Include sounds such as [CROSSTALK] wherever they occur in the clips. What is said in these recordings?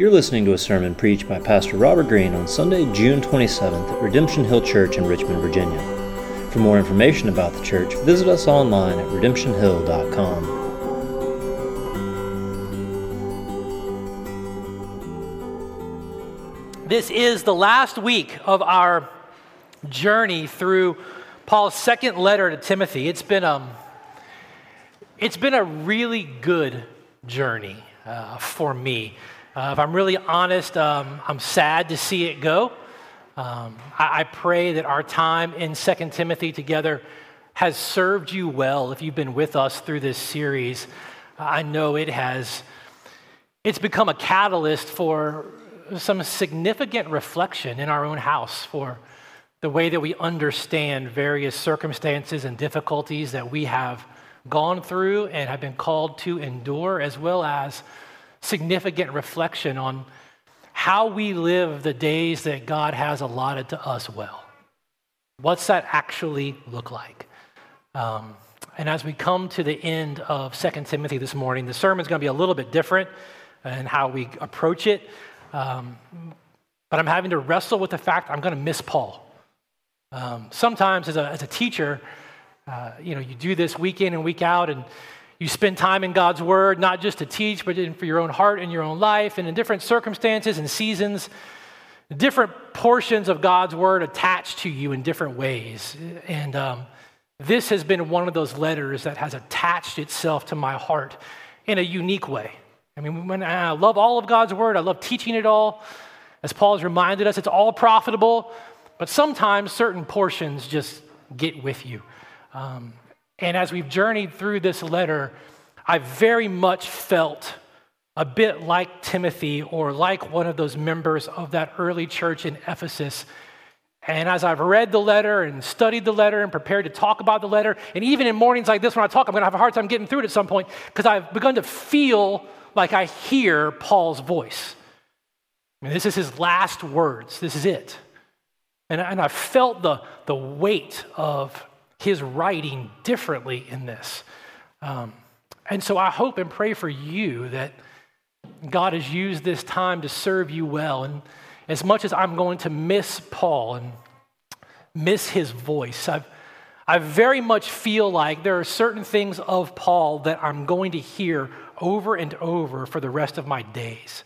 You're listening to a sermon preached by Pastor Robert Greene on Sunday, June 27th at Redemption Hill Church in Richmond, Virginia. For more information about the church, visit us online at redemptionhill.com. This is the last week of our journey through Paul's second letter to Timothy. It's been, um, it's been a really good journey uh, for me. Uh, if I'm really honest, um, I'm sad to see it go. Um, I, I, pray that our time in 2 Timothy together has served you well. If you've been with us through this series, I know it has. It's become a catalyst for some significant reflection in our own house for the way that we understand various circumstances and difficulties that we have gone through and have been called to endure, as well as significant reflection on how we live the days that God has allotted to us well. What's that actually look like? Um, and as we come to the end of 2 Timothy this morning, the sermon is going to be a little bit different in how we approach it. Um, but I'm having to wrestle with the fact I'm going to miss Paul. Um, sometimes, as a, as a teacher, uh, you know, you do this week in and week out, and you spend time in God's Word, not just to teach, but for your own heart and your own life, and in different circumstances and seasons, different portions of God's Word attached to you in different ways. And um, this has been one of those letters that has attached itself to my heart in a unique way. I mean, when I love all of God's Word, I love teaching it all. As Paul has reminded us, it's all profitable, but sometimes certain portions just get with you. Um, and as we've journeyed through this letter, I very much felt a bit like Timothy or like one of those members of that early church in Ephesus. And as I've read the letter and studied the letter and prepared to talk about the letter, and even in mornings like this when I talk, I'm going to have a hard time getting through it at some point because I've begun to feel like I hear Paul's voice. I mean, this is his last words. This is it. And, and I felt the, the weight of his writing differently in this. Um, and so I hope and pray for you that God has used this time to serve you well. And as much as I'm going to miss Paul and miss his voice, I've, I very much feel like there are certain things of Paul that I'm going to hear over and over for the rest of my days.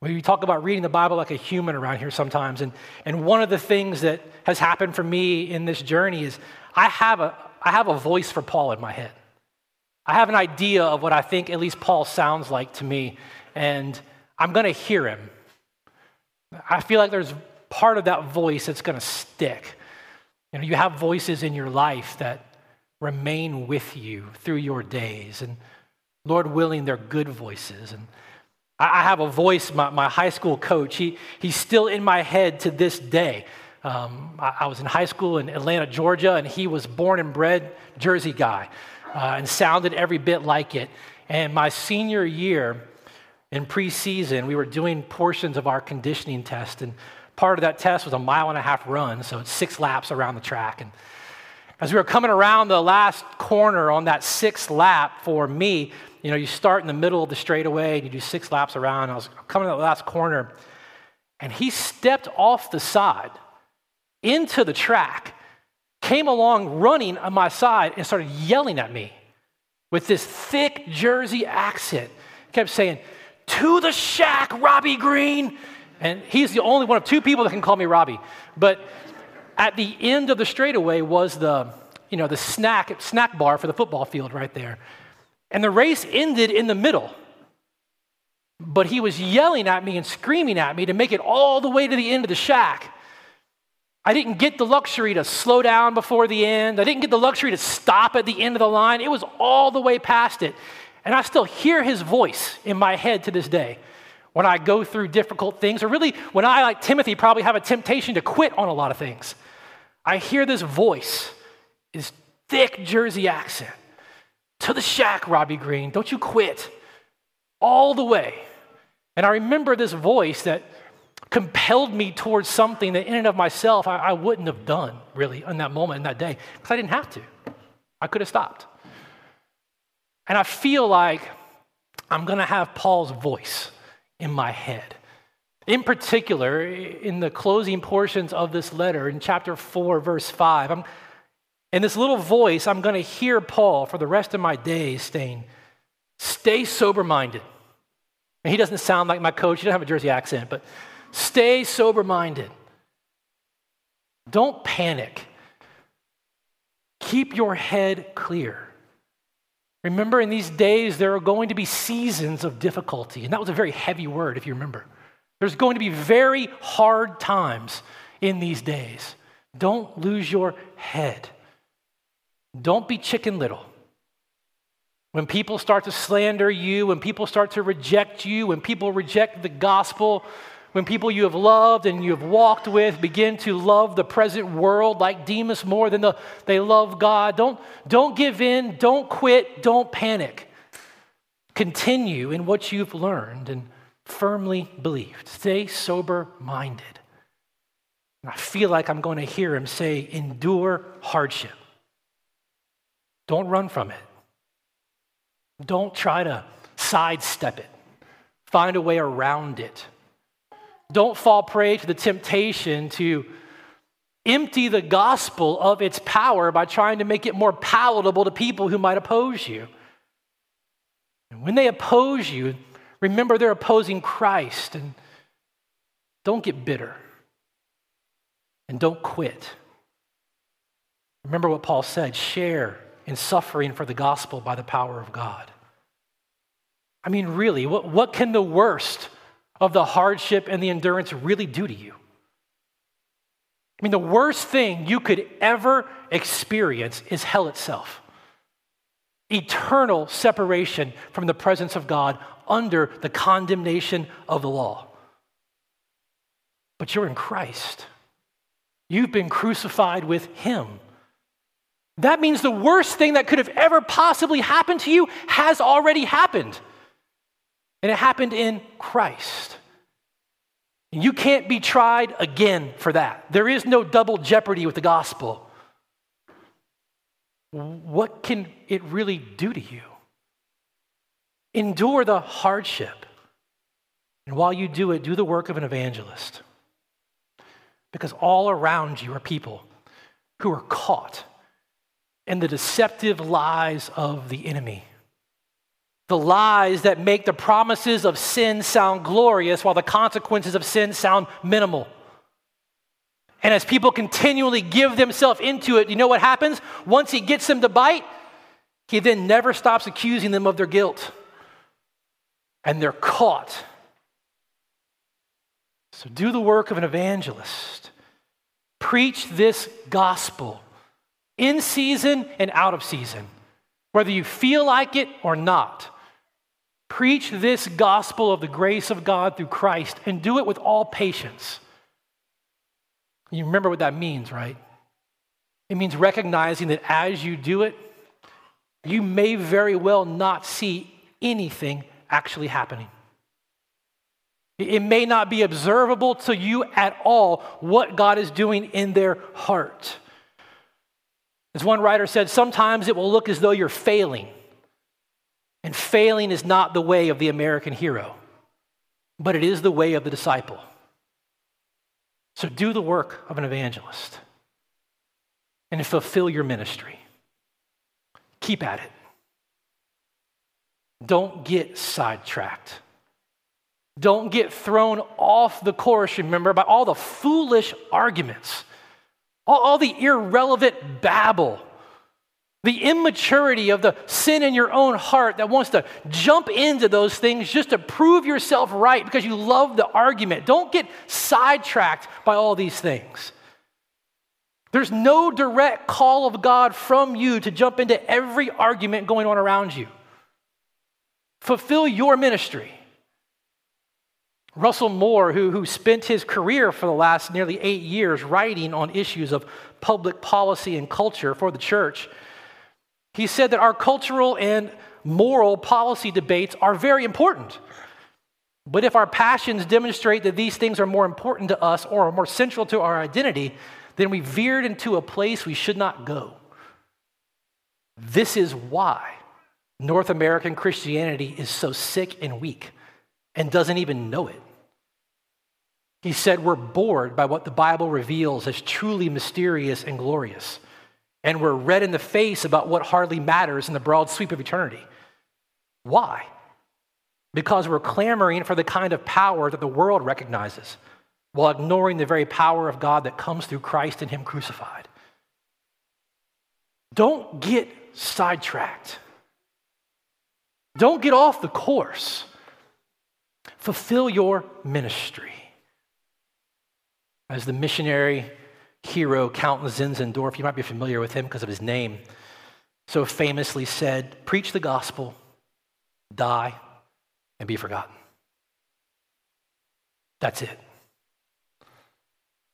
We talk about reading the Bible like a human around here sometimes. And, and one of the things that has happened for me in this journey is I have, a, I have a voice for Paul in my head. I have an idea of what I think at least Paul sounds like to me, and I'm going to hear him. I feel like there's part of that voice that's going to stick. You know, you have voices in your life that remain with you through your days, and Lord willing, they're good voices. And I have a voice, my, my high school coach, he, he's still in my head to this day. Um, I, I, was in high school in Atlanta, Georgia, and he was born and bred Jersey guy uh, and sounded every bit like it. And my senior year in preseason, we were doing portions of our conditioning test, and part of that test was a mile and a half run, so it's six laps around the track. And as we were coming around the last corner on that sixth lap for me, you know, you start in the middle of the straightaway and you do six laps around. I was coming to the last corner, and he stepped off the side into the track, came along running on my side, and started yelling at me with this thick Jersey accent. Kept saying, To the shack, Robbie Greene. And he's the only one of two people that can call me Robbie. But at the end of the straightaway was the, you know, the snack, snack bar for the football field right there. And the race ended in the middle. But he was yelling at me and screaming at me to make it all the way to the end of the shack. I didn't get the luxury to slow down before the end. I didn't get the luxury to stop at the end of the line. It was all the way past it. And I still hear his voice in my head to this day when I go through difficult things, or really when I, like Timothy, probably have a temptation to quit on a lot of things. I hear this voice, his thick Jersey accent. To the shack, Robbie Greene, Don't you quit. All the way. And I remember this voice that compelled me towards something that in and of myself I, I wouldn't have done really in that moment, in that day, because I didn't have to. I could have stopped. And I feel like I'm going to have Paul's voice in my head In particular, in the closing portions of this letter, in chapter 4, verse 5, I'm, in this little voice, I'm going to hear Paul for the rest of my days saying, Stay sober minded. And he doesn't sound like my coach, he doesn't have a Jersey accent, but stay sober minded. Don't panic. Keep your head clear. Remember, in these days, there are going to be seasons of difficulty. And that was a very heavy word, if you remember. There's going to be very hard times in these days. Don't lose your head. Don't be chicken little. When people start to slander you, when people start to reject you, when people reject the gospel, when people you have loved and you have walked with begin to love the present world like Demas more than the, they love God, don't, don't give in, don't quit, don't panic. Continue in what you've learned and firmly believed. Stay sober minded. I feel like I'm going to hear him say, endure hardship. Don't run from it. Don't try to sidestep it. Find a way around it. Don't fall prey to the temptation to empty the gospel of its power by trying to make it more palatable to people who might oppose you. And when they oppose you, remember they're opposing Christ and don't get bitter and don't quit. Remember what Paul said share in suffering for the gospel by the power of God. I mean, really, what, what can the worst of the hardship and the endurance really do to you? I mean, the worst thing you could ever experience is hell itself eternal separation from the presence of God under the condemnation of the law. But you're in Christ, you've been crucified with Him. That means the worst thing that could have ever possibly happened to you has already happened. And it happened in Christ. And you can't be tried again for that. There is no double jeopardy with the gospel. What can it really do to you? Endure the hardship. And while you do it, do the work of an evangelist. Because all around you are people who are caught in the deceptive lies of the enemy the lies that make the promises of sin sound glorious while the consequences of sin sound minimal. And as people continually give themselves into it, you know what happens? Once he gets them to bite, he then never stops accusing them of their guilt. And they're caught. So do the work of an evangelist. Preach this gospel in season and out of season, whether you feel like it or not. Preach this gospel of the grace of God through Christ and do it with all patience. You remember what that means, right? It means recognizing that as you do it, you may very well not see anything actually happening. It may not be observable to you at all what God is doing in their heart. As one writer said, sometimes it will look as though you're failing. And failing is not the way of the American hero, but it is the way of the disciple. So do the work of an evangelist and fulfill your ministry. Keep at it. Don't get sidetracked. Don't get thrown off the course, remember, by all the foolish arguments, all, all the irrelevant babble the immaturity of the sin in your own heart that wants to jump into those things just to prove yourself right because you love the argument. Don't get sidetracked by all these things. There's no direct call of God from you to jump into every argument going on around you. Fulfill your ministry. Russell Moore, who, who spent his career for the last nearly eight years writing on issues of public policy and culture for the church, he said that our cultural and moral policy debates are very important. But if our passions demonstrate that these things are more important to us or are more central to our identity, then we veered into a place we should not go. This is why North American Christianity is so sick and weak and doesn't even know it. He said, We're bored by what the Bible reveals as truly mysterious and glorious. And we're red in the face about what hardly matters in the broad sweep of eternity. Why? Because we're clamoring for the kind of power that the world recognizes while ignoring the very power of God that comes through Christ and Him crucified. Don't get sidetracked. Don't get off the course. Fulfill your ministry. As the missionary hero, Count Zinzendorf, you might be familiar with him because of his name, so famously said, Preach the gospel, die, and be forgotten. That's it.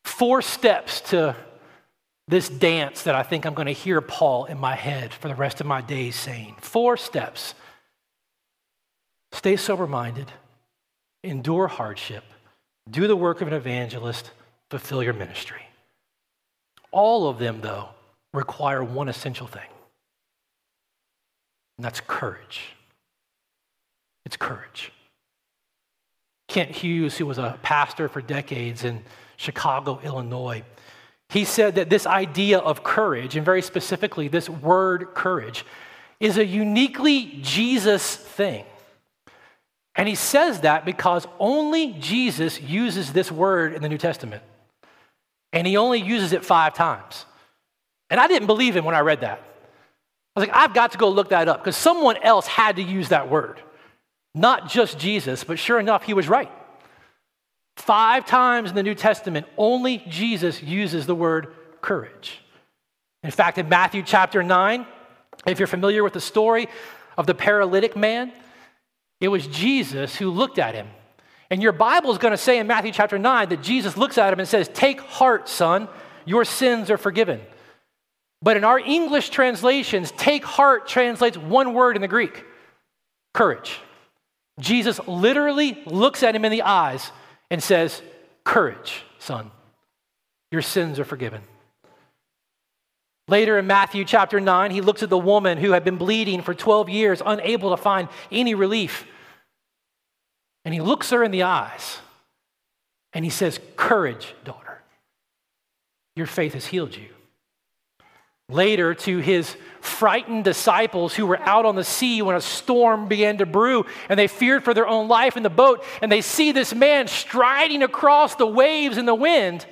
Four steps to this dance that I think I'm going to hear Paul in my head for the rest of my days saying. Four steps. Stay sober minded, endure hardship, do the work of an evangelist, fulfill your ministry. All of them, though, require one essential thing, and that's courage. It's courage. Kent Hughes, who was a pastor for decades in Chicago, Illinois, he said that this idea of courage, and very specifically this word courage, is a uniquely Jesus thing. And he says that because only Jesus uses this word in the New Testament and he only uses it five times. And I didn't believe him when I read that. I was like, I've got to go look that up because someone else had to use that word. Not just Jesus, but sure enough, he was right. Five times in the New Testament, only Jesus uses the word courage. In fact, in Matthew chapter 9, if you're familiar with the story of the paralytic man, it was Jesus who looked at him and your Bible is going to say in Matthew chapter 9 that Jesus looks at him and says, Take heart, son, your sins are forgiven. But in our English translations, take heart translates one word in the Greek courage. Jesus literally looks at him in the eyes and says, Courage, son, your sins are forgiven. Later in Matthew chapter 9, he looks at the woman who had been bleeding for 12 years, unable to find any relief. And he looks her in the eyes and he says, Courage, daughter. Your faith has healed you. Later, to his frightened disciples who were out on the sea when a storm began to brew and they feared for their own life in the boat, and they see this man striding across the waves in the wind.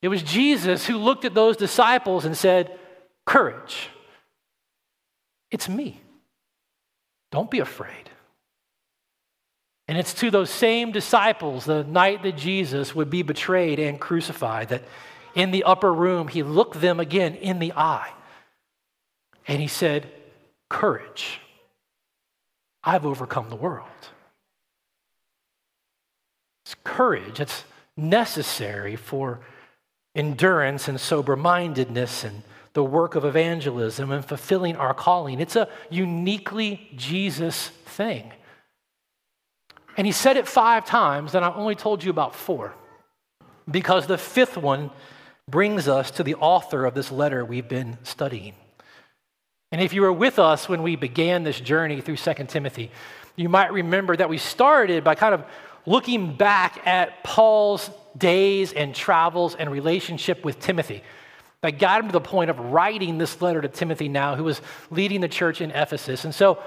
It was Jesus who looked at those disciples and said, Courage. It's me. Don't be afraid. And it's to those same disciples, the night that Jesus would be betrayed and crucified, that in the upper room, he looked them again in the eye and he said, Courage, I've overcome the world. It's courage that's necessary for endurance and sober mindedness and the work of evangelism and fulfilling our calling. It's a uniquely Jesus thing. And he said it five times, and I only told you about four because the fifth one brings us to the author of this letter we've been studying. And if you were with us when we began this journey through 2 Timothy, you might remember that we started by kind of looking back at Paul's days and travels and relationship with Timothy that got him to the point of writing this letter to Timothy now, who was leading the church in Ephesus. And so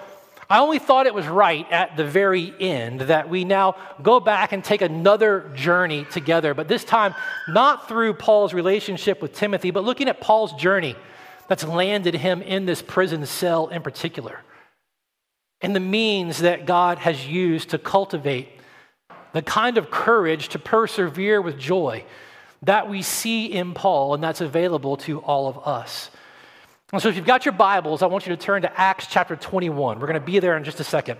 I only thought it was right at the very end that we now go back and take another journey together, but this time not through Paul's relationship with Timothy, but looking at Paul's journey that's landed him in this prison cell in particular, and the means that God has used to cultivate the kind of courage to persevere with joy that we see in Paul and that's available to all of us. And so, if you've got your Bibles, I want you to turn to Acts chapter 21. We're going to be there in just a second.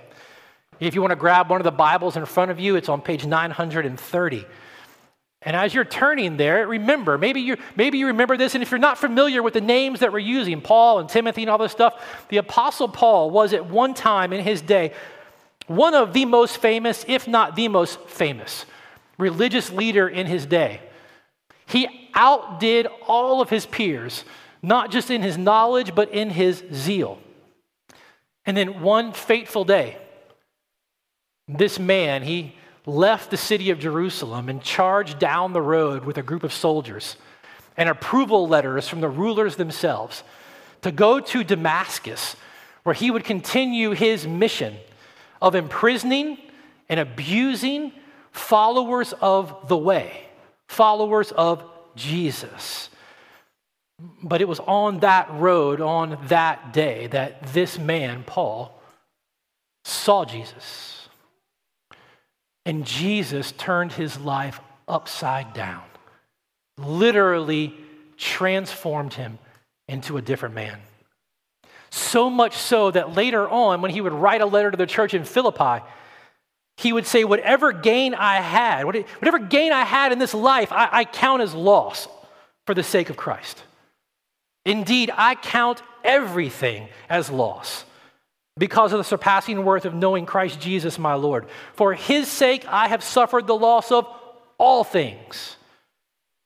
If you want to grab one of the Bibles in front of you, it's on page 930. And as you're turning there, remember, maybe you, maybe you remember this, and if you're not familiar with the names that we're using, Paul and Timothy and all this stuff, the Apostle Paul was at one time in his day one of the most famous, if not the most famous, religious leader in his day. He outdid all of his peers not just in his knowledge, but in his zeal. And then one fateful day, this man, he left the city of Jerusalem and charged down the road with a group of soldiers and approval letters from the rulers themselves to go to Damascus, where he would continue his mission of imprisoning and abusing followers of the way, followers of Jesus. But it was on that road, on that day, that this man, Paul, saw Jesus. And Jesus turned his life upside down, literally transformed him into a different man. So much so that later on, when he would write a letter to the church in Philippi, he would say, Whatever gain I had, whatever gain I had in this life, I, I count as loss for the sake of Christ. Indeed, I count everything as loss because of the surpassing worth of knowing Christ Jesus my Lord. For his sake, I have suffered the loss of all things.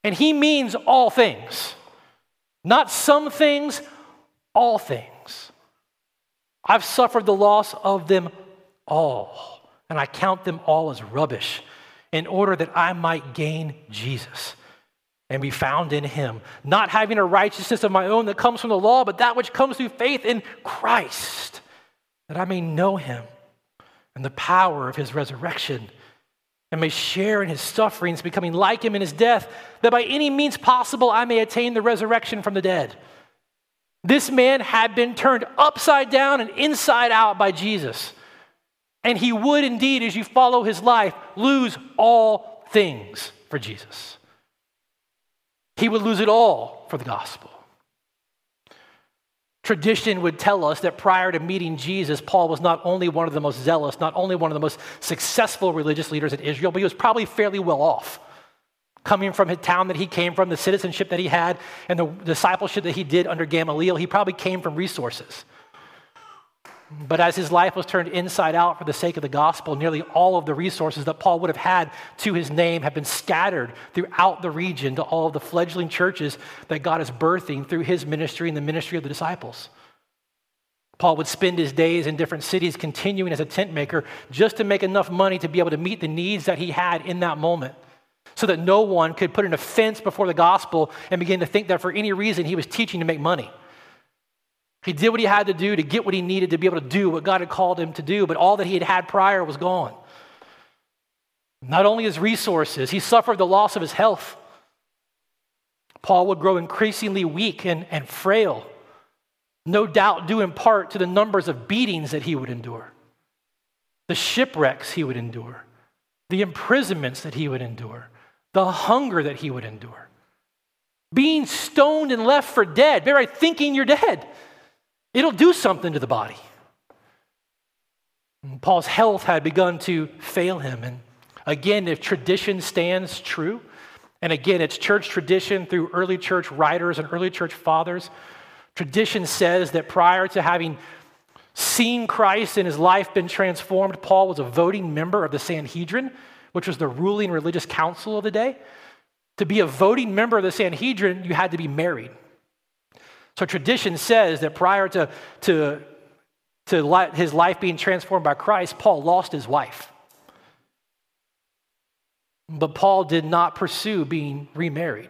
And he means all things, not some things, all things. I've suffered the loss of them all, and I count them all as rubbish in order that I might gain Jesus and be found in him, not having a righteousness of my own that comes from the law, but that which comes through faith in Christ, that I may know him and the power of his resurrection, and may share in his sufferings, becoming like him in his death, that by any means possible I may attain the resurrection from the dead. This man had been turned upside down and inside out by Jesus. And he would indeed, as you follow his life, lose all things for Jesus. He would lose it all for the gospel. Tradition would tell us that prior to meeting Jesus, Paul was not only one of the most zealous, not only one of the most successful religious leaders in Israel, but he was probably fairly well off. Coming from the town that he came from, the citizenship that he had, and the discipleship that he did under Gamaliel, he probably came from resources. But as his life was turned inside out for the sake of the gospel, nearly all of the resources that Paul would have had to his name have been scattered throughout the region to all of the fledgling churches that God is birthing through his ministry and the ministry of the disciples. Paul would spend his days in different cities continuing as a tent maker just to make enough money to be able to meet the needs that he had in that moment so that no one could put an offense before the gospel and begin to think that for any reason he was teaching to make money. He did what he had to do to get what he needed to be able to do what God had called him to do, but all that he had had prior was gone. Not only his resources, he suffered the loss of his health. Paul would grow increasingly weak and, and frail, no doubt due in part to the numbers of beatings that he would endure, the shipwrecks he would endure, the imprisonments that he would endure, the hunger that he would endure, being stoned and left for dead, very thinking you're dead. It'll do something to the body. Paul's health had begun to fail him. And again, if tradition stands true, and again, it's church tradition through early church writers and early church fathers, tradition says that prior to having seen Christ and his life been transformed, Paul was a voting member of the Sanhedrin, which was the ruling religious council of the day. To be a voting member of the Sanhedrin, you had to be married. So tradition says that prior to, to, to his life being transformed by Christ, Paul lost his wife. But Paul did not pursue being remarried.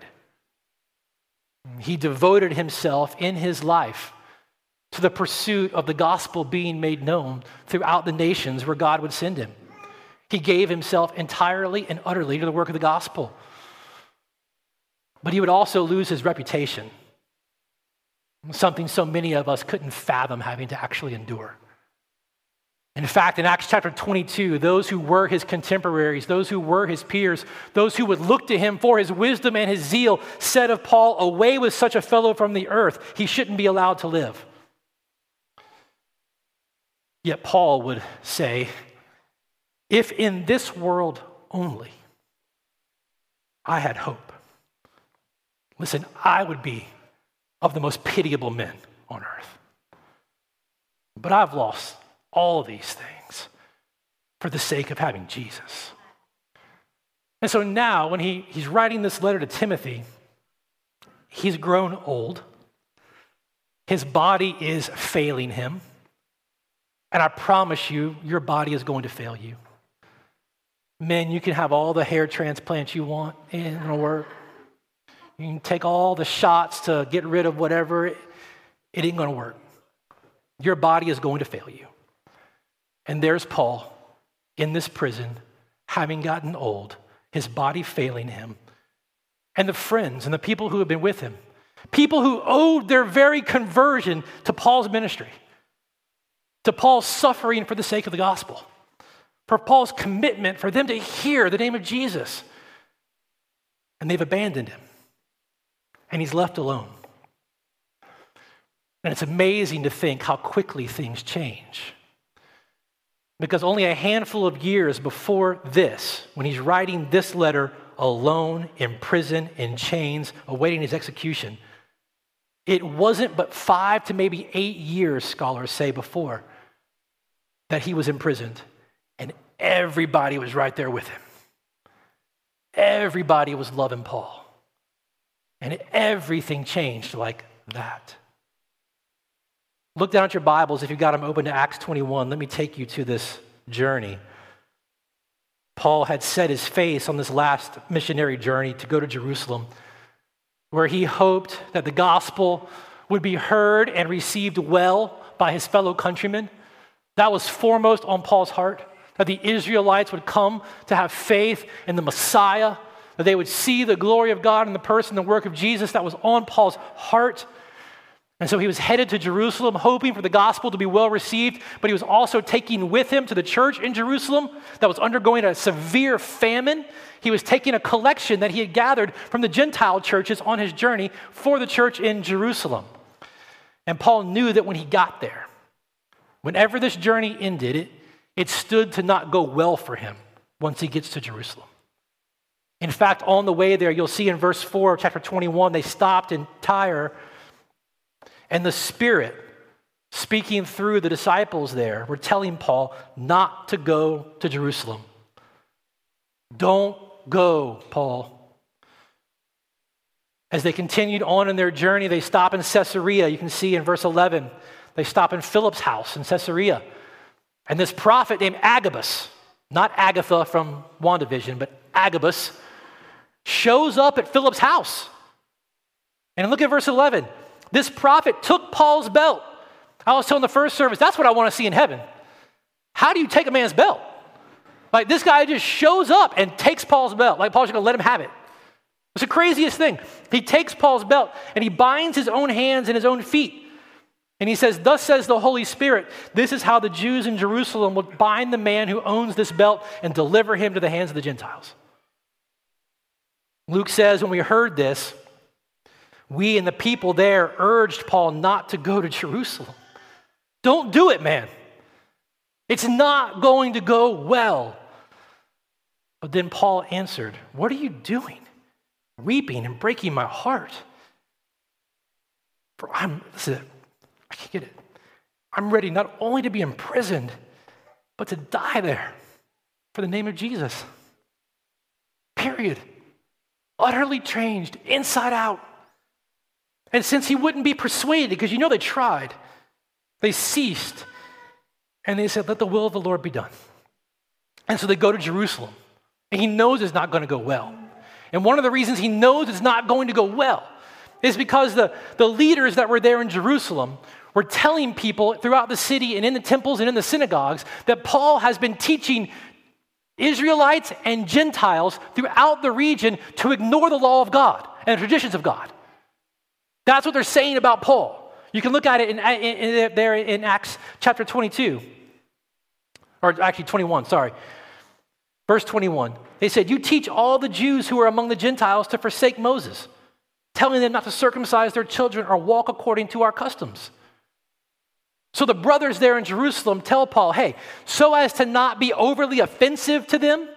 He devoted himself in his life to the pursuit of the gospel being made known throughout the nations where God would send him. He gave himself entirely and utterly to the work of the gospel. But he would also lose his reputation something so many of us couldn't fathom having to actually endure. In fact, in Acts chapter 22, those who were his contemporaries, those who were his peers, those who would look to him for his wisdom and his zeal said of Paul, Away with such a fellow from the earth. He shouldn't be allowed to live. Yet Paul would say, If in this world only I had hope, listen, I would be of the most pitiable men on earth. But I've lost all these things for the sake of having Jesus. And so now, when he, he's writing this letter to Timothy, he's grown old. His body is failing him. And I promise you, your body is going to fail you. Men, you can have all the hair transplants you want, it ain't gonna work. You can take all the shots to get rid of whatever, it ain't gonna work. Your body is going to fail you. And there's Paul in this prison, having gotten old, his body failing him, and the friends and the people who have been with him, people who owed their very conversion to Paul's ministry, to Paul's suffering for the sake of the gospel, for Paul's commitment, for them to hear the name of Jesus. And they've abandoned him, and he's left alone. And it's amazing to think how quickly things change. Because only a handful of years before this, when he's writing this letter alone, in prison, in chains, awaiting his execution, it wasn't but five to maybe eight years, scholars say, before that he was imprisoned. And everybody was right there with him. Everybody was loving Paul. And everything changed like that. Look down at your Bibles if you've got them open to Acts 21. Let me take you to this journey. Paul had set his face on this last missionary journey to go to Jerusalem, where he hoped that the gospel would be heard and received well by his fellow countrymen. That was foremost on Paul's heart, that the Israelites would come to have faith in the Messiah, that they would see the glory of God in the person and the work of Jesus. That was on Paul's heart. And so he was headed to Jerusalem, hoping for the gospel to be well received, but he was also taking with him to the church in Jerusalem that was undergoing a severe famine. He was taking a collection that he had gathered from the Gentile churches on his journey for the church in Jerusalem. And Paul knew that when he got there, whenever this journey ended, it, it stood to not go well for him once he gets to Jerusalem. In fact, on the way there, you'll see in verse 4 of chapter 21, they stopped in Tyre and the Spirit, speaking through the disciples there, were telling Paul not to go to Jerusalem. Don't go, Paul. As they continued on in their journey, they stop in Caesarea. You can see in verse 11, they stop in Philip's house in Caesarea. And this prophet named Agabus, not Agatha from WandaVision, but Agabus, shows up at Philip's house. And look at verse 11. This prophet took Paul's belt. I was telling the first service, that's what I want to see in heaven. How do you take a man's belt? Like this guy just shows up and takes Paul's belt. Like Paul's going to let him have it. It's the craziest thing. He takes Paul's belt and he binds his own hands and his own feet. And he says, Thus says the Holy Spirit, this is how the Jews in Jerusalem will bind the man who owns this belt and deliver him to the hands of the Gentiles. Luke says, when we heard this, we and the people there urged Paul not to go to Jerusalem. Don't do it, man. It's not going to go well. But then Paul answered, What are you doing? Weeping and breaking my heart. For I'm, listen, I can't get it. I'm ready not only to be imprisoned, but to die there for the name of Jesus. Period. Utterly changed, inside out. And since he wouldn't be persuaded, because you know they tried, they ceased and they said, Let the will of the Lord be done. And so they go to Jerusalem. And he knows it's not going to go well. And one of the reasons he knows it's not going to go well is because the, the leaders that were there in Jerusalem were telling people throughout the city and in the temples and in the synagogues that Paul has been teaching Israelites and Gentiles throughout the region to ignore the law of God and the traditions of God. That's what they're saying about Paul. You can look at it in, in, in, there in Acts chapter 22, or actually 21, sorry. Verse 21. They said, You teach all the Jews who are among the Gentiles to forsake Moses, telling them not to circumcise their children or walk according to our customs. So the brothers there in Jerusalem tell Paul, Hey, so as to not be overly offensive to them,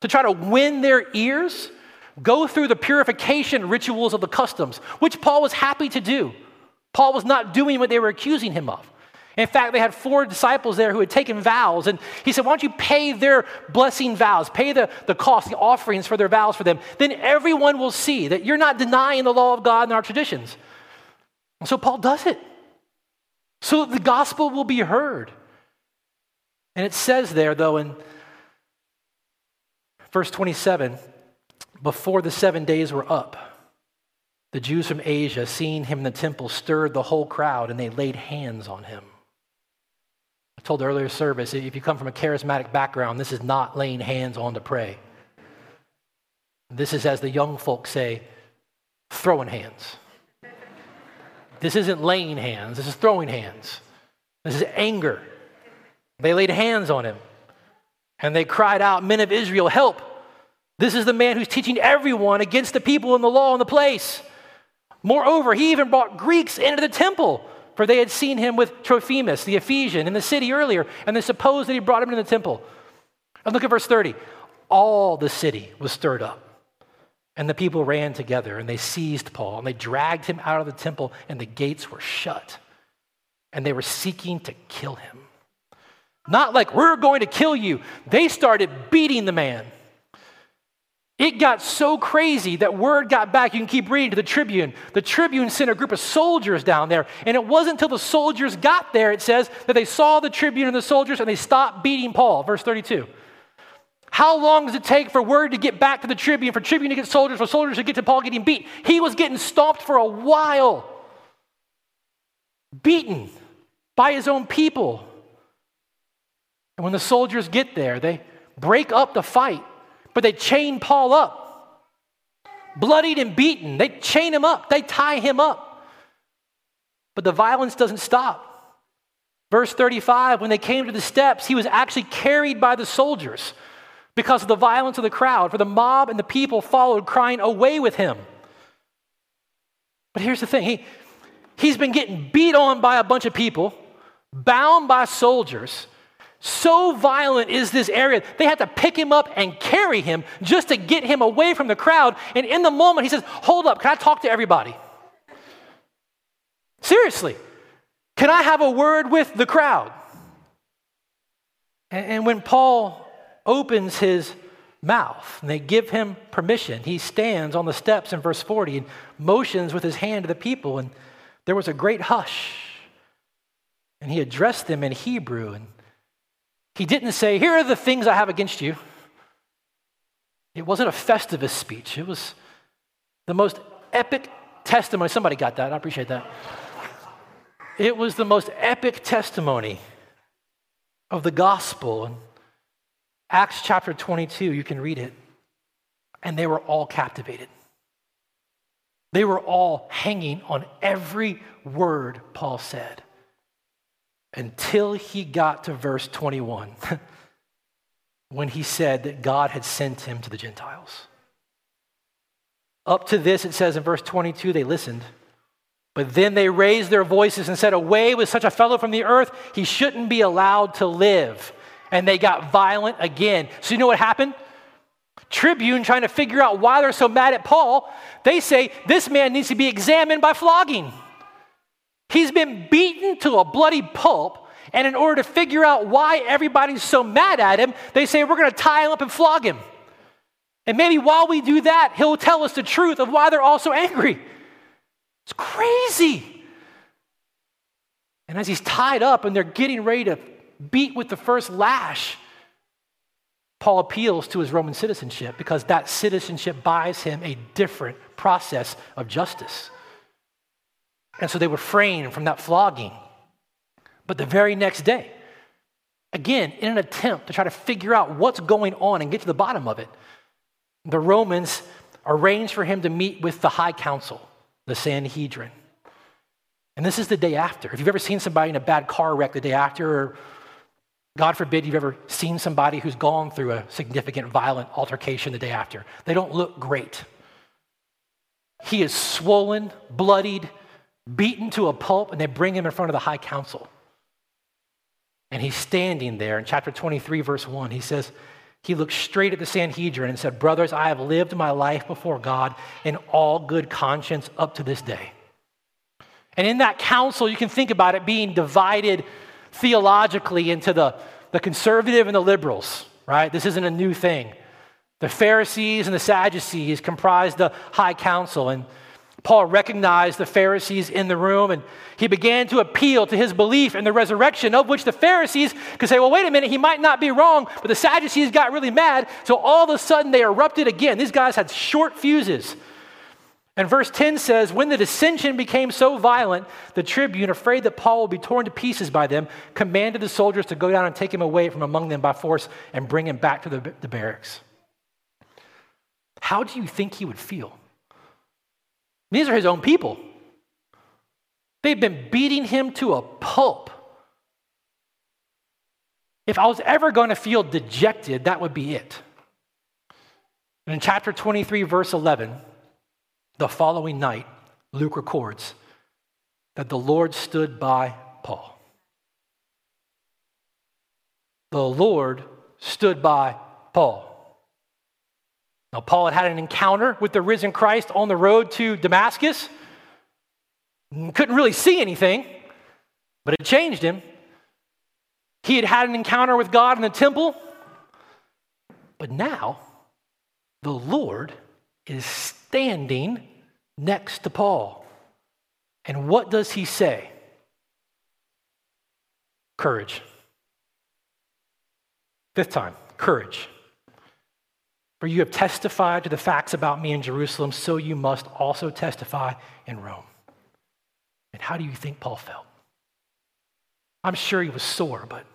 to try to win their ears, go through the purification rituals of the customs, which Paul was happy to do. Paul was not doing what they were accusing him of. In fact, they had four disciples there who had taken vows, and he said, Why don't you pay their blessing vows, pay the, the cost, the offerings for their vows for them? Then everyone will see that you're not denying the law of God and our traditions. And so Paul does it so that the gospel will be heard. And it says there, though, in Verse 27 Before the seven days were up, the Jews from Asia, seeing him in the temple, stirred the whole crowd and they laid hands on him. I told earlier service if you come from a charismatic background, this is not laying hands on to pray. This is, as the young folks say, throwing hands. This isn't laying hands, this is throwing hands. This is anger. They laid hands on him and they cried out, Men of Israel, help! This is the man who's teaching everyone against the people and the law and the place. Moreover, he even brought Greeks into the temple, for they had seen him with Trophimus, the Ephesian, in the city earlier, and they supposed that he brought him into the temple. And look at verse 30. All the city was stirred up. And the people ran together and they seized Paul and they dragged him out of the temple and the gates were shut. And they were seeking to kill him. Not like, we're going to kill you. They started beating the man. It got so crazy that word got back. You can keep reading to the Tribune. The Tribune sent a group of soldiers down there. And it wasn't until the soldiers got there, it says, that they saw the Tribune and the soldiers and they stopped beating Paul. Verse 32. How long does it take for word to get back to the tribune, for tribune to get soldiers, for soldiers to get to Paul getting beat? He was getting stomped for a while, beaten by his own people. And when the soldiers get there, they break up the fight, but they chain Paul up. Bloodied and beaten. They chain him up, they tie him up. But the violence doesn't stop. Verse 35 when they came to the steps, he was actually carried by the soldiers because of the violence of the crowd, for the mob and the people followed, crying, Away with him. But here's the thing he, he's been getting beat on by a bunch of people, bound by soldiers. So violent is this area, they had to pick him up and carry him just to get him away from the crowd. And in the moment, he says, Hold up, can I talk to everybody? Seriously, can I have a word with the crowd? And, and when Paul opens his mouth and they give him permission. He stands on the steps in verse 40 and motions with his hand to the people, and there was a great hush. And he addressed them in Hebrew, and he didn't say, Here are the things I have against you. It wasn't a Festivus speech, it was the most epic testimony. Somebody got that, I appreciate that. It was the most epic testimony of the gospel. Acts chapter 22, you can read it. And they were all captivated. They were all hanging on every word Paul said until he got to verse 21 [LAUGHS] when he said that God had sent him to the Gentiles. Up to this, it says in verse 22, they listened. But then they raised their voices and said, Away with such a fellow from the earth, he shouldn't be allowed to live and they got violent again. So, you know what happened? Tribune, trying to figure out why they're so mad at Paul, they say this man needs to be examined by flogging. He's been beaten to a bloody pulp, and in order to figure out why everybody's so mad at him, they say we're going to tie him up and flog him. And maybe while we do that, he'll tell us the truth of why they're all so angry. It's crazy. And as he's tied up and they're getting ready to beat with the first lash, Paul appeals to his Roman citizenship because that citizenship buys him a different process of justice. And so they refrain from that flogging. But the very next day, again, in an attempt to try to figure out what's going on and get to the bottom of it, the Romans arrange for him to meet with the high council, the Sanhedrin. And this is the day after. If you've ever seen somebody in a bad car wreck the day after, or God forbid you've ever seen somebody who's gone through a significant violent altercation the day after. They don't look great. He is swollen, bloodied, beaten to a pulp, and they bring him in front of the high council. And he's standing there in chapter 23, verse 1. He says, He looked straight at the Sanhedrin and said, Brothers, I have lived my life before God in all good conscience up to this day. And in that council, you can think about it being divided theologically into the, the conservative and the liberals, right? This isn't a new thing. The Pharisees and the Sadducees comprised the high council, and Paul recognized the Pharisees in the room and he began to appeal to his belief in the resurrection, of which the Pharisees could say, well, wait a minute, he might not be wrong, but the Sadducees got really mad, so all of a sudden they erupted again. These guys had short fuses. And verse 10 says, When the dissension became so violent, the tribune, afraid that Paul would be torn to pieces by them, commanded the soldiers to go down and take him away from among them by force and bring him back to the, the barracks. How do you think he would feel? These are his own people. They've been beating him to a pulp. If I was ever going to feel dejected, that would be it. And in chapter 23, verse 11, the following night, Luke records that the Lord stood by Paul. The Lord stood by Paul. Now, Paul had had an encounter with the risen Christ on the road to Damascus. Couldn't really see anything, but it changed him. He had had an encounter with God in the temple, but now the Lord is standing next to Paul. And what does he say? Courage. Fifth time, courage. For you have testified to the facts about me in Jerusalem, so you must also testify in Rome. And how do you think Paul felt? I'm sure he was sore, but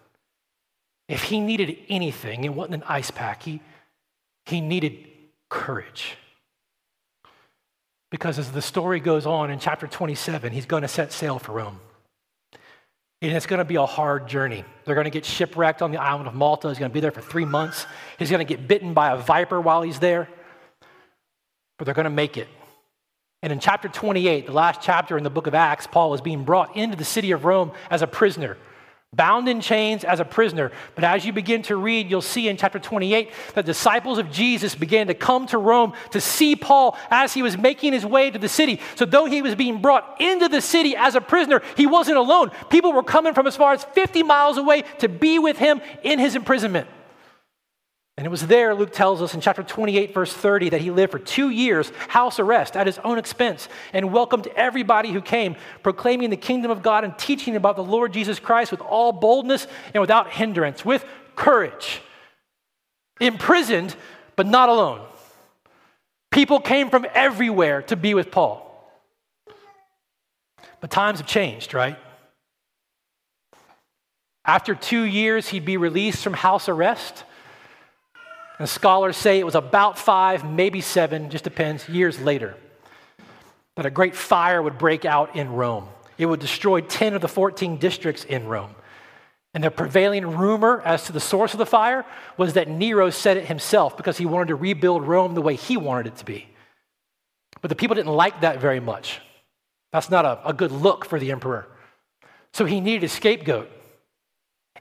if he needed anything, it wasn't an ice pack. He, he needed courage. Because as the story goes on in chapter 27, he's going to set sail for Rome. And it's going to be a hard journey. They're going to get shipwrecked on the island of Malta. He's going to be there for three months. He's going to get bitten by a viper while he's there. But they're going to make it. And in chapter 28, the last chapter in the book of Acts, Paul is being brought into the city of Rome as a prisoner bound in chains as a prisoner. But as you begin to read, you'll see in chapter 28 that disciples of Jesus began to come to Rome to see Paul as he was making his way to the city. So, though he was being brought into the city as a prisoner, he wasn't alone. People were coming from as far as 50 miles away to be with him in his imprisonment. And it was there, Luke tells us in chapter 28, verse 30, that he lived for two years, house arrest, at his own expense, and welcomed everybody who came, proclaiming the kingdom of God and teaching about the Lord Jesus Christ with all boldness and without hindrance, with courage. Imprisoned, but not alone. People came from everywhere to be with Paul. But times have changed, right? After two years, he'd be released from house arrest. And scholars say it was about five, maybe seven, just depends, years later, that a great fire would break out in Rome. It would destroy 10 of the 14 districts in Rome. And the prevailing rumor as to the source of the fire was that Nero set it himself because he wanted to rebuild Rome the way he wanted it to be. But the people didn't like that very much. That's not a, a good look for the emperor. So he needed a scapegoat.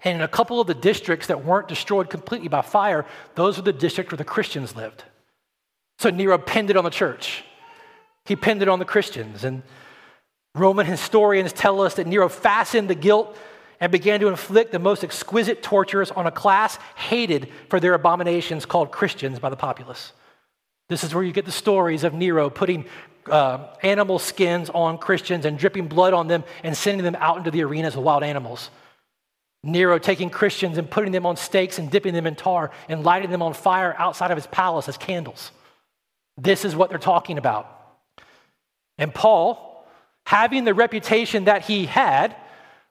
And in a couple of the districts that weren't destroyed completely by fire, those were the districts where the Christians lived. So Nero pinned it on the church. He pinned it on the Christians. And Roman historians tell us that Nero fastened the guilt and began to inflict the most exquisite tortures on a class hated for their abominations called Christians by the populace. This is where you get the stories of Nero putting uh, animal skins on Christians and dripping blood on them and sending them out into the arenas of wild animals. Nero taking Christians and putting them on stakes and dipping them in tar and lighting them on fire outside of his palace as candles. This is what they're talking about. And Paul, having the reputation that he had,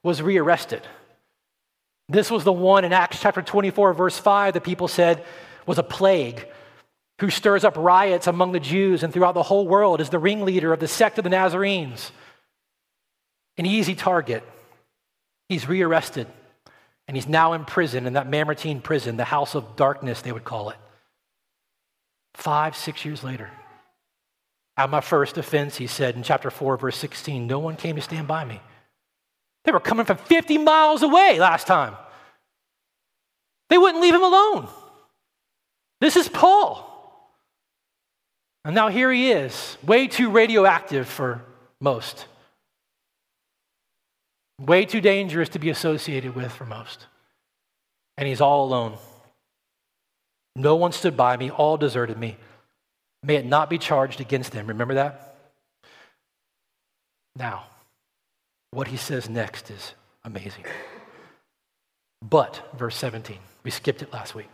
was rearrested. This was the one in Acts chapter 24, verse 5, that people said was a plague who stirs up riots among the Jews and throughout the whole world is the ringleader of the sect of the Nazarenes. An easy target. He's rearrested. And he's now in prison, in that Mamertine prison, the house of darkness, they would call it. Five, six years later. At my first offense, he said in chapter 4, verse 16, no one came to stand by me. They were coming from 50 miles away last time. They wouldn't leave him alone. This is Paul. And now here he is, way too radioactive for most. Way too dangerous to be associated with for most. And he's all alone. No one stood by me, all deserted me. May it not be charged against them. Remember that? Now, what he says next is amazing. But, verse 17, we skipped it last week.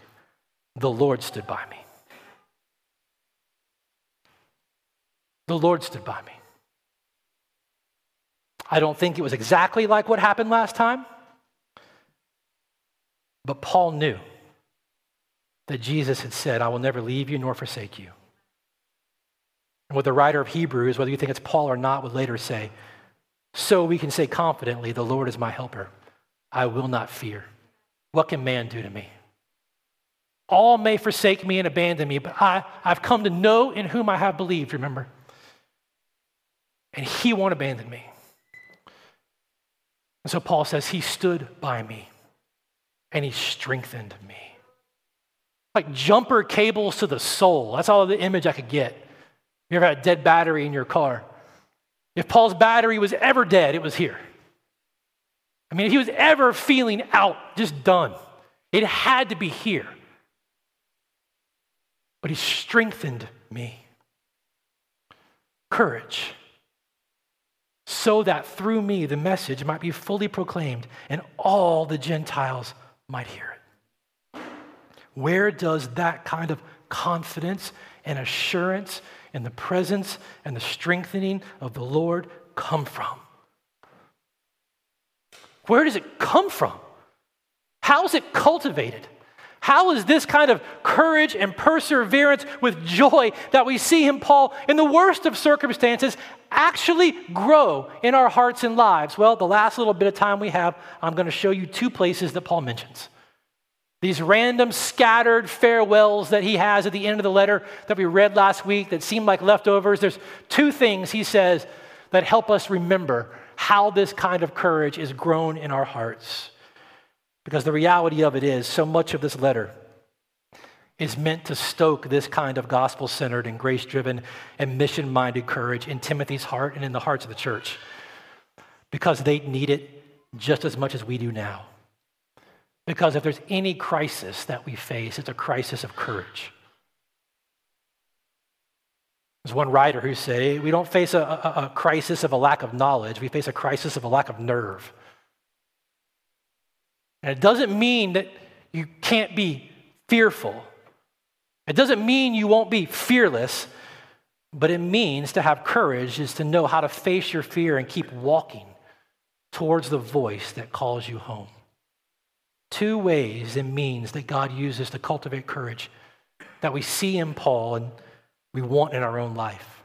The Lord stood by me. The Lord stood by me. I don't think it was exactly like what happened last time, but Paul knew that Jesus had said, I will never leave you nor forsake you. And what the writer of Hebrews, whether you think it's Paul or not, would later say, so we can say confidently, The Lord is my helper. I will not fear. What can man do to me? All may forsake me and abandon me, but I, I've come to know in whom I have believed, remember? And he won't abandon me. And so Paul says, He stood by me and he strengthened me. Like jumper cables to the soul. That's all the image I could get. You ever had a dead battery in your car? If Paul's battery was ever dead, it was here. I mean, if he was ever feeling out, just done, it had to be here. But he strengthened me. Courage. So that through me the message might be fully proclaimed and all the Gentiles might hear it. Where does that kind of confidence and assurance and the presence and the strengthening of the Lord come from? Where does it come from? How is it cultivated? How is this kind of courage and perseverance with joy that we see in Paul in the worst of circumstances actually grow in our hearts and lives? Well, the last little bit of time we have, I'm going to show you two places that Paul mentions. These random scattered farewells that he has at the end of the letter that we read last week that seem like leftovers. There's two things he says that help us remember how this kind of courage is grown in our hearts. Because the reality of it is, so much of this letter is meant to stoke this kind of gospel centered and grace driven and mission minded courage in Timothy's heart and in the hearts of the church. Because they need it just as much as we do now. Because if there's any crisis that we face, it's a crisis of courage. There's one writer who said, we don't face a, a, a, crisis of a lack of knowledge, we face a crisis of a lack of nerve. And it doesn't mean that you can't be fearful. It doesn't mean you won't be fearless, but it means to have courage is to know how to face your fear and keep walking towards the voice that calls you home two ways and means that God uses to cultivate courage that we see in Paul and we want in our own life.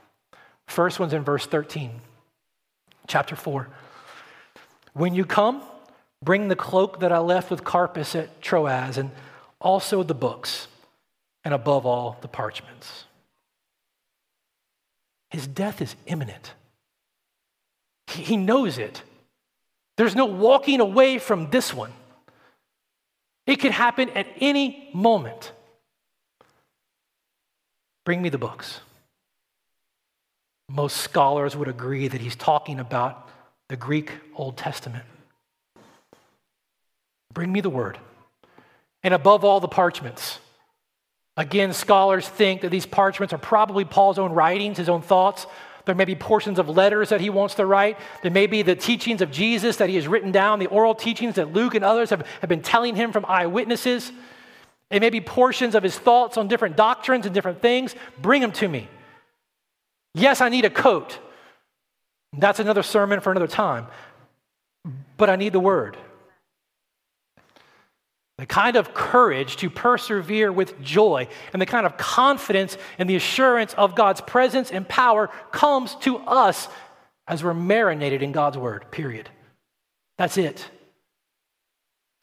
First one's in verse 13, chapter 4. When you come, bring the cloak that I left with Carpus at Troas and also the books, and above all, the parchments. His death is imminent. He knows it. There's no walking away from this one. It could happen at any moment. Bring me the books. Most scholars would agree that he's talking about the Greek Old Testament. Bring me the word. And above all, the parchments. Again, scholars think that these parchments are probably Paul's own writings, his own thoughts, there may be portions of letters that he wants to write. There may be the teachings of Jesus that he has written down, the oral teachings that Luke and others have, have been telling him from eyewitnesses. It may be portions of his thoughts on different doctrines and different things. Bring them to me. Yes, I need a coat. That's another sermon for another time. But I need the word. The kind of courage to persevere with joy and the kind of confidence and the assurance of God's presence and power comes to us as we're marinated in God's word, period. That's it.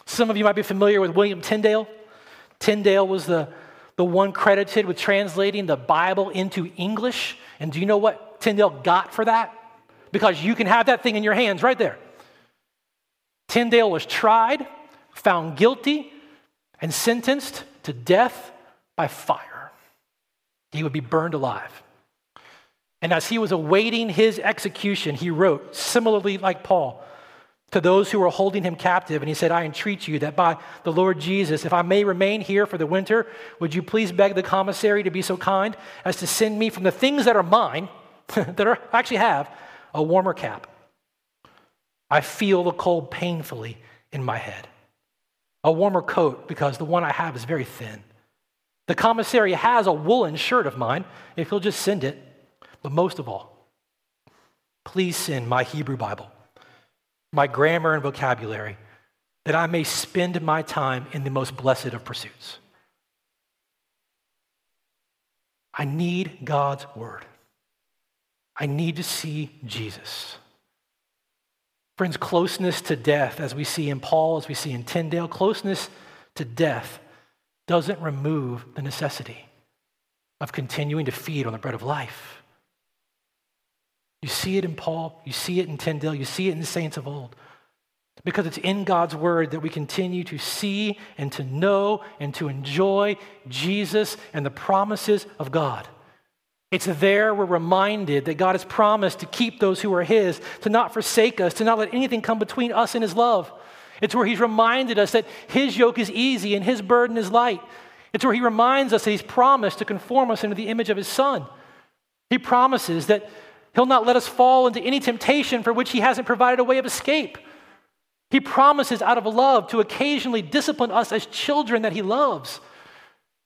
Some of you might be familiar with William Tyndale. Tyndale was the, the one credited with translating the Bible into English. And do you know what Tyndale got for that? Because you can have that thing in your hands right there. Tyndale was tried found guilty, and sentenced to death by fire. He would be burned alive. And as he was awaiting his execution, he wrote, similarly like Paul, to those who were holding him captive. And he said, I entreat you that by the Lord Jesus, if I may remain here for the winter, would you please beg the commissary to be so kind as to send me from the things that are mine, [LAUGHS] that are, I actually have, a warmer cap. I feel the cold painfully in my head. A warmer coat because the one I have is very thin. The commissary has a woolen shirt of mine if he'll just send it. But most of all, please send my Hebrew Bible, my grammar and vocabulary, that I may spend my time in the most blessed of pursuits. I need God's word. I need to see Jesus. Friends, closeness to death, as we see in Paul, as we see in Tyndale, closeness to death doesn't remove the necessity of continuing to feed on the bread of life. You see it in Paul, you see it in Tyndale, you see it in the saints of old. Because it's in God's word that we continue to see and to know and to enjoy Jesus and the promises of God. It's there we're reminded that God has promised to keep those who are His, to not forsake us, to not let anything come between us and His love. It's where He's reminded us that His yoke is easy and His burden is light. It's where He reminds us that He's promised to conform us into the image of His Son. He promises that He'll not let us fall into any temptation for which He hasn't provided a way of escape. He promises out of love to occasionally discipline us as children that He loves.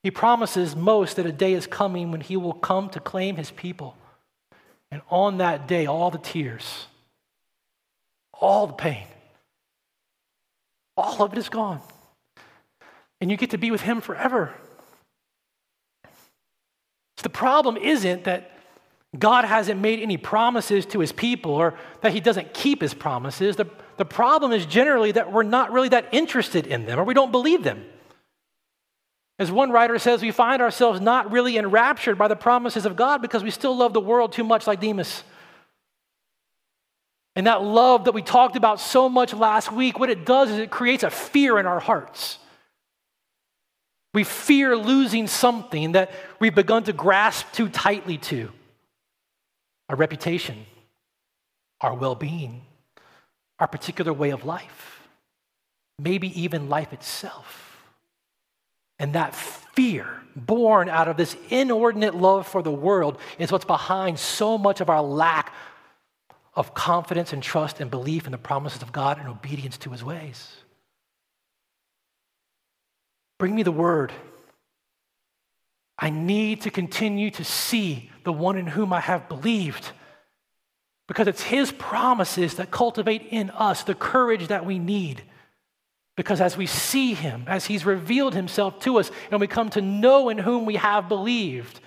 He promises most that a day is coming when He will come to claim His people. And on that day, all the tears, all the pain, all of it is gone. And you get to be with Him forever. So the problem isn't that God hasn't made any promises to His people or that He doesn't keep His promises. The, the problem is generally that we're not really that interested in them or we don't believe them. As one writer says, we find ourselves not really enraptured by the promises of God because we still love the world too much like Demas. And that love that we talked about so much last week, what it does is it creates a fear in our hearts. We fear losing something that we've begun to grasp too tightly to our reputation, our well being, our particular way of life, maybe even life itself. And that fear, born out of this inordinate love for the world, is what's behind so much of our lack of confidence and trust and belief in the promises of God and obedience to his ways. Bring me the word. I need to continue to see the one in whom I have believed because it's His promises that cultivate in us the courage that we need. Because as we see Him, as He's revealed Himself to us, and we come to know in whom we have believed,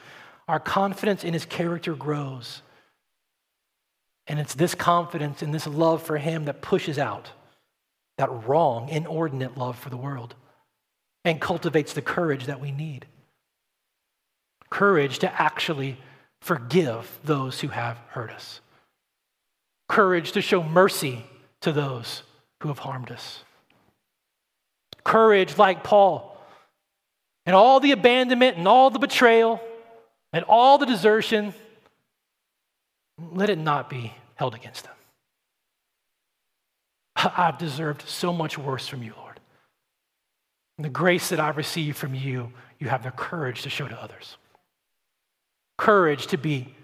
our confidence in His character grows. And it's this confidence and this love for Him that pushes out that wrong, inordinate love for the world and cultivates the courage that we need. Courage to actually forgive those who have hurt us courage to show mercy to those who have harmed us. Courage like Paul, and all the abandonment and all the betrayal and all the desertion, let it not be held against them. [LAUGHS] I've deserved so much worse from you, Lord. And the grace that I've received from you, you have the courage to show to others. Courage to be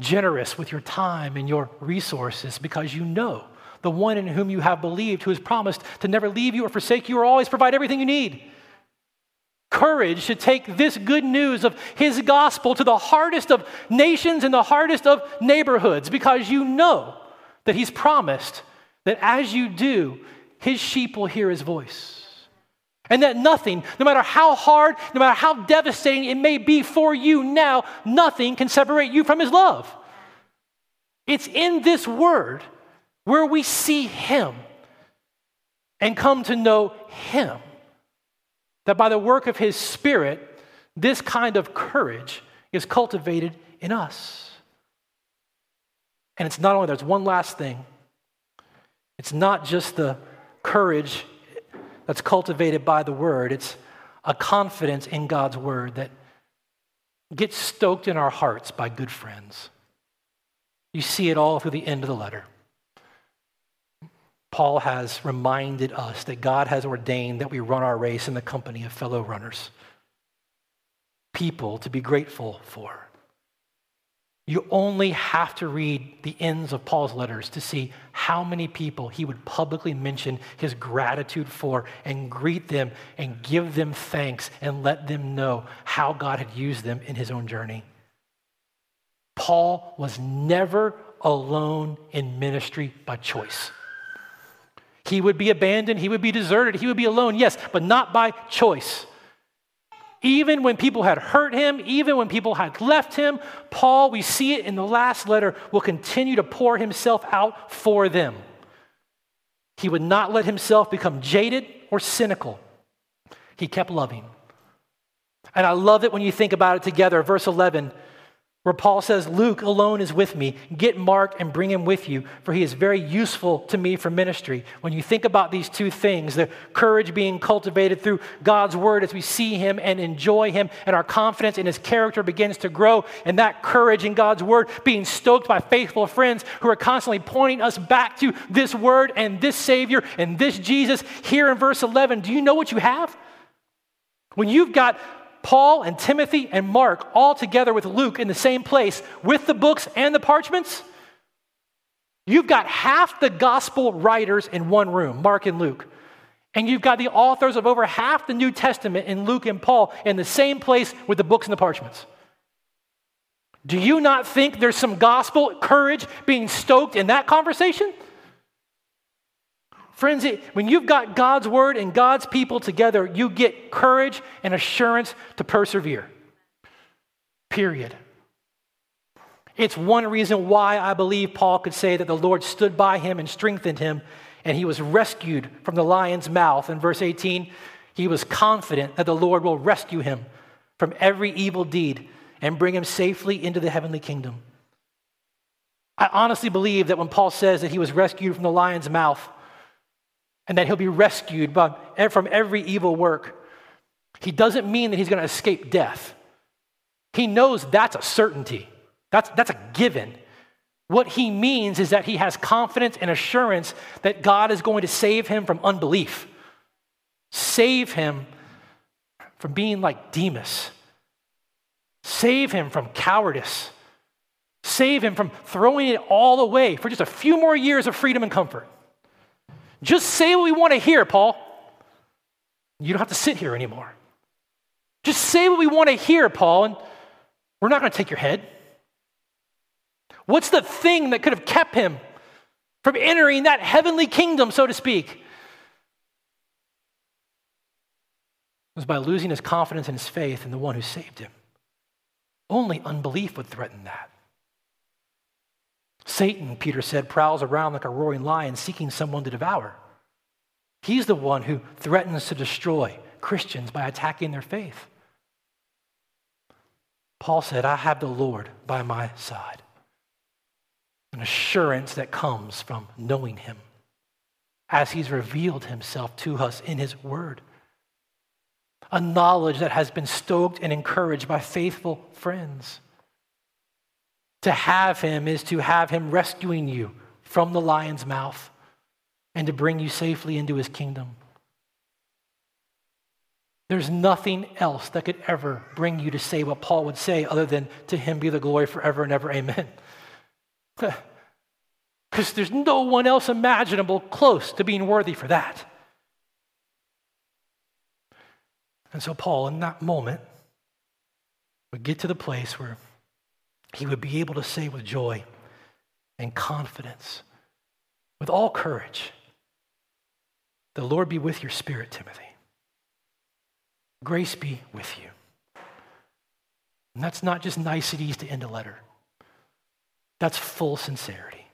generous with your time and your resources because you know the one in whom you have believed, who has promised to never leave you or forsake you or always provide everything you need. Courage to take this good news of his gospel to the hardest of nations and the hardest of neighborhoods because you know that he's promised that as you do, his sheep will hear his voice. And that nothing, no matter how hard, no matter how devastating it may be for you now, nothing can separate you from His love. It's in this word where we see Him and come to know Him. That by the work of His Spirit, this kind of courage is cultivated in us. And it's not only, there's one last thing. It's not just the courage that's cultivated by the word. It's a confidence in God's word that gets stoked in our hearts by good friends. You see it all through the end of the letter. Paul has reminded us that God has ordained that we run our race in the company of fellow runners, people to be grateful for. You only have to read the ends of Paul's letters to see how many people he would publicly mention his gratitude for and greet them and give them thanks and let them know how God had used them in his own journey. Paul was never alone in ministry by choice. He would be abandoned, he would be deserted, he would be alone, yes, but not by choice. Even when people had hurt him, even when people had left him, Paul, we see it in the last letter, will continue to pour himself out for them. He would not let himself become jaded or cynical. He kept loving. And I love it when you think about it together. Verse 11 where Paul says, Luke alone is with me. Get Mark and bring him with you, for he is very useful to me for ministry. When you think about these two things, the courage being cultivated through God's word as we see him and enjoy him, and our confidence in his character begins to grow, and that courage in God's word being stoked by faithful friends who are constantly pointing us back to this word and this Savior and this Jesus. Here in verse 11, do you know what you have? When you've got Paul and Timothy and Mark all together with Luke in the same place with the books and the parchments, you've got half the gospel writers in one room, Mark and Luke. And you've got the authors of over half the New Testament in Luke and Paul in the same place with the books and the parchments. Do you not think there's some gospel courage being stoked in that conversation? Friends, when you've got God's word and God's people together, you get courage and assurance to persevere. Period. It's one reason why I believe Paul could say that the Lord stood by him and strengthened him, and he was rescued from the lion's mouth. In verse 18, he was confident that the Lord will rescue him from every evil deed and bring him safely into the heavenly kingdom. I honestly believe that when Paul says that he was rescued from the lion's mouth, and that he'll be rescued from every evil work. He doesn't mean that he's going to escape death. He knows that's a certainty, that's, that's a given. What he means is that he has confidence and assurance that God is going to save him from unbelief, save him from being like Demas, save him from cowardice, save him from throwing it all away for just a few more years of freedom and comfort. Just say what we want to hear, Paul. You don't have to sit here anymore. Just say what we want to hear, Paul, and we're not going to take your head. What's the thing that could have kept him from entering that heavenly kingdom, so to speak? It was by losing his confidence and his faith in the one who saved him. Only unbelief would threaten that. Satan, Peter said, prowls around like a roaring lion seeking someone to devour. He's the one who threatens to destroy Christians by attacking their faith. Paul said, I have the Lord by my side. An assurance that comes from knowing him as he's revealed himself to us in his word. A knowledge that has been stoked and encouraged by faithful friends. To have him is to have him rescuing you from the lion's mouth and to bring you safely into his kingdom. There's nothing else that could ever bring you to say what Paul would say other than to him be the glory forever and ever. Amen. [LAUGHS] Because there's no one else imaginable close to being worthy for that. And so, Paul, in that moment, would get to the place where he would be able to say with joy and confidence, with all courage, The Lord be with your spirit, Timothy. Grace be with you. And that's not just niceties to end a letter, that's full sincerity.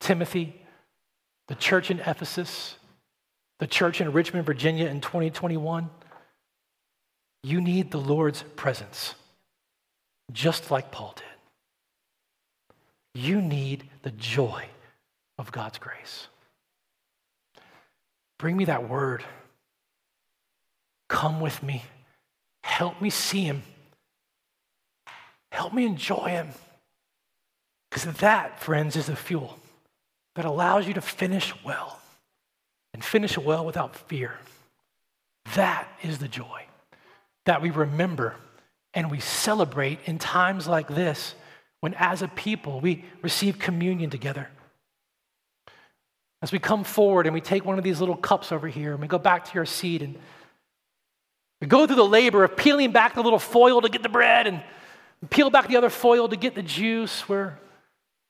Timothy, the church in Ephesus, the church in Richmond, Virginia in 2021, you need the Lord's presence just like Paul did. You need the joy of God's grace. Bring me that word. Come with me. Help me see him. Help me enjoy him. Because that, friends, is the fuel that allows you to finish well and finish well without fear. That is the joy that we remember and we celebrate in times like this when, as a people, we receive communion together. As we come forward and we take one of these little cups over here and we go back to your seat and we go through the labor of peeling back the little foil to get the bread and peel back the other foil to get the juice. We're,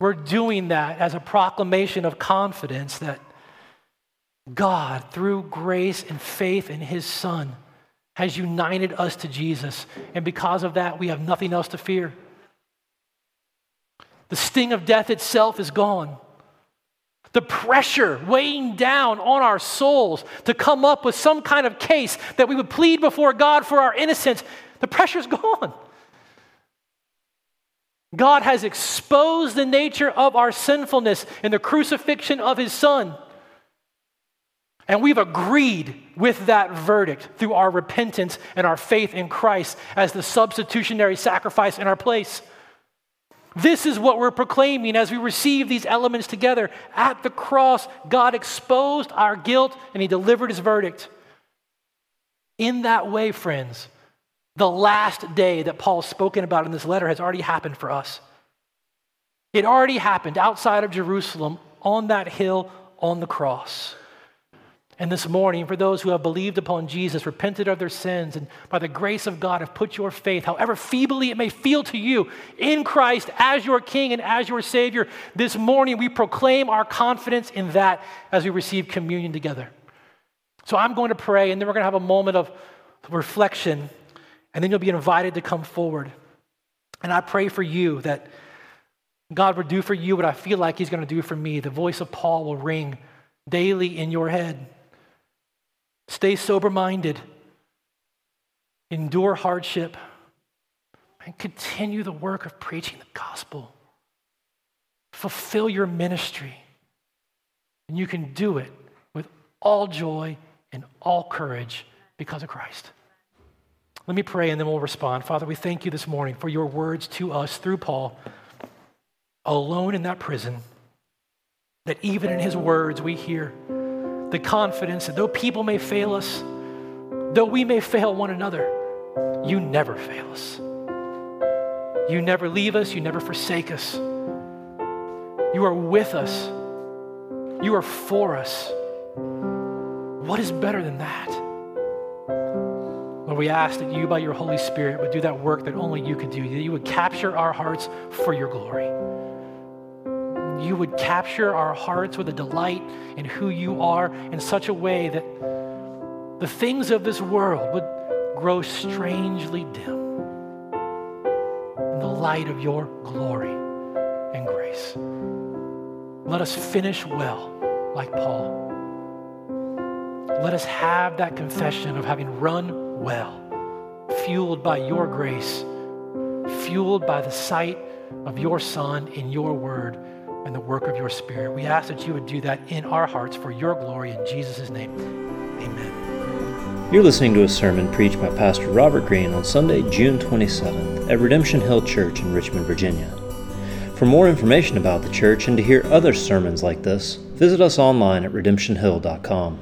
we're doing that as a proclamation of confidence that God, through grace and faith in His Son, has united us to Jesus. And because of that, we have nothing else to fear. The sting of death itself is gone. The pressure weighing down on our souls to come up with some kind of case that we would plead before God for our innocence, the pressure's [LAUGHS] gone. God has exposed the nature of our sinfulness in the crucifixion of his Son. And we've agreed with that verdict through our repentance and our faith in Christ as the substitutionary sacrifice in our place. This is what we're proclaiming as we receive these elements together. At the cross, God exposed our guilt and He delivered His verdict. In that way, friends, the last day that Paul's spoken about in this letter has already happened for us. It already happened outside of Jerusalem on that hill on the cross. And this morning, for those who have believed upon Jesus, repented of their sins, and by the grace of God have put your faith, however feebly it may feel to you, in Christ as your King and as your Savior, this morning we proclaim our confidence in that as we receive communion together. So I'm going to pray, and then we're going to have a moment of reflection, and then you'll be invited to come forward. And I pray for you that God would do for you what I feel like He's going to do for me. The voice of Paul will ring daily in your head. Stay sober minded, endure hardship, and continue the work of preaching the gospel. Fulfill your ministry. And you can do it with all joy and all courage because of Christ. Let me pray and then we'll respond. Father, we thank you this morning for your words to us through Paul, alone in that prison, that even in his words we hear the confidence that though people may fail us, though we may fail one another, you never fail us. You never leave us, you never forsake us. You are with us, you are for us. What is better than that? Lord, we ask that you, by your Holy Spirit, would do that work that only you could do, that you would capture our hearts for your glory you would capture our hearts with a delight in who you are in such a way that the things of this world would grow strangely dim in the light of your glory and grace. Let us finish well, like Paul. Let us have that confession of having run well, fueled by your grace, fueled by the sight of your Son in your word and the work of your Spirit. We ask that you would do that in our hearts for your glory in Jesus' name. Amen. You're listening to a sermon preached by Pastor Robert Greene on Sunday, June 27th at Redemption Hill Church in Richmond, Virginia. For more information about the church and to hear other sermons like this, visit us online at redemptionhill.com.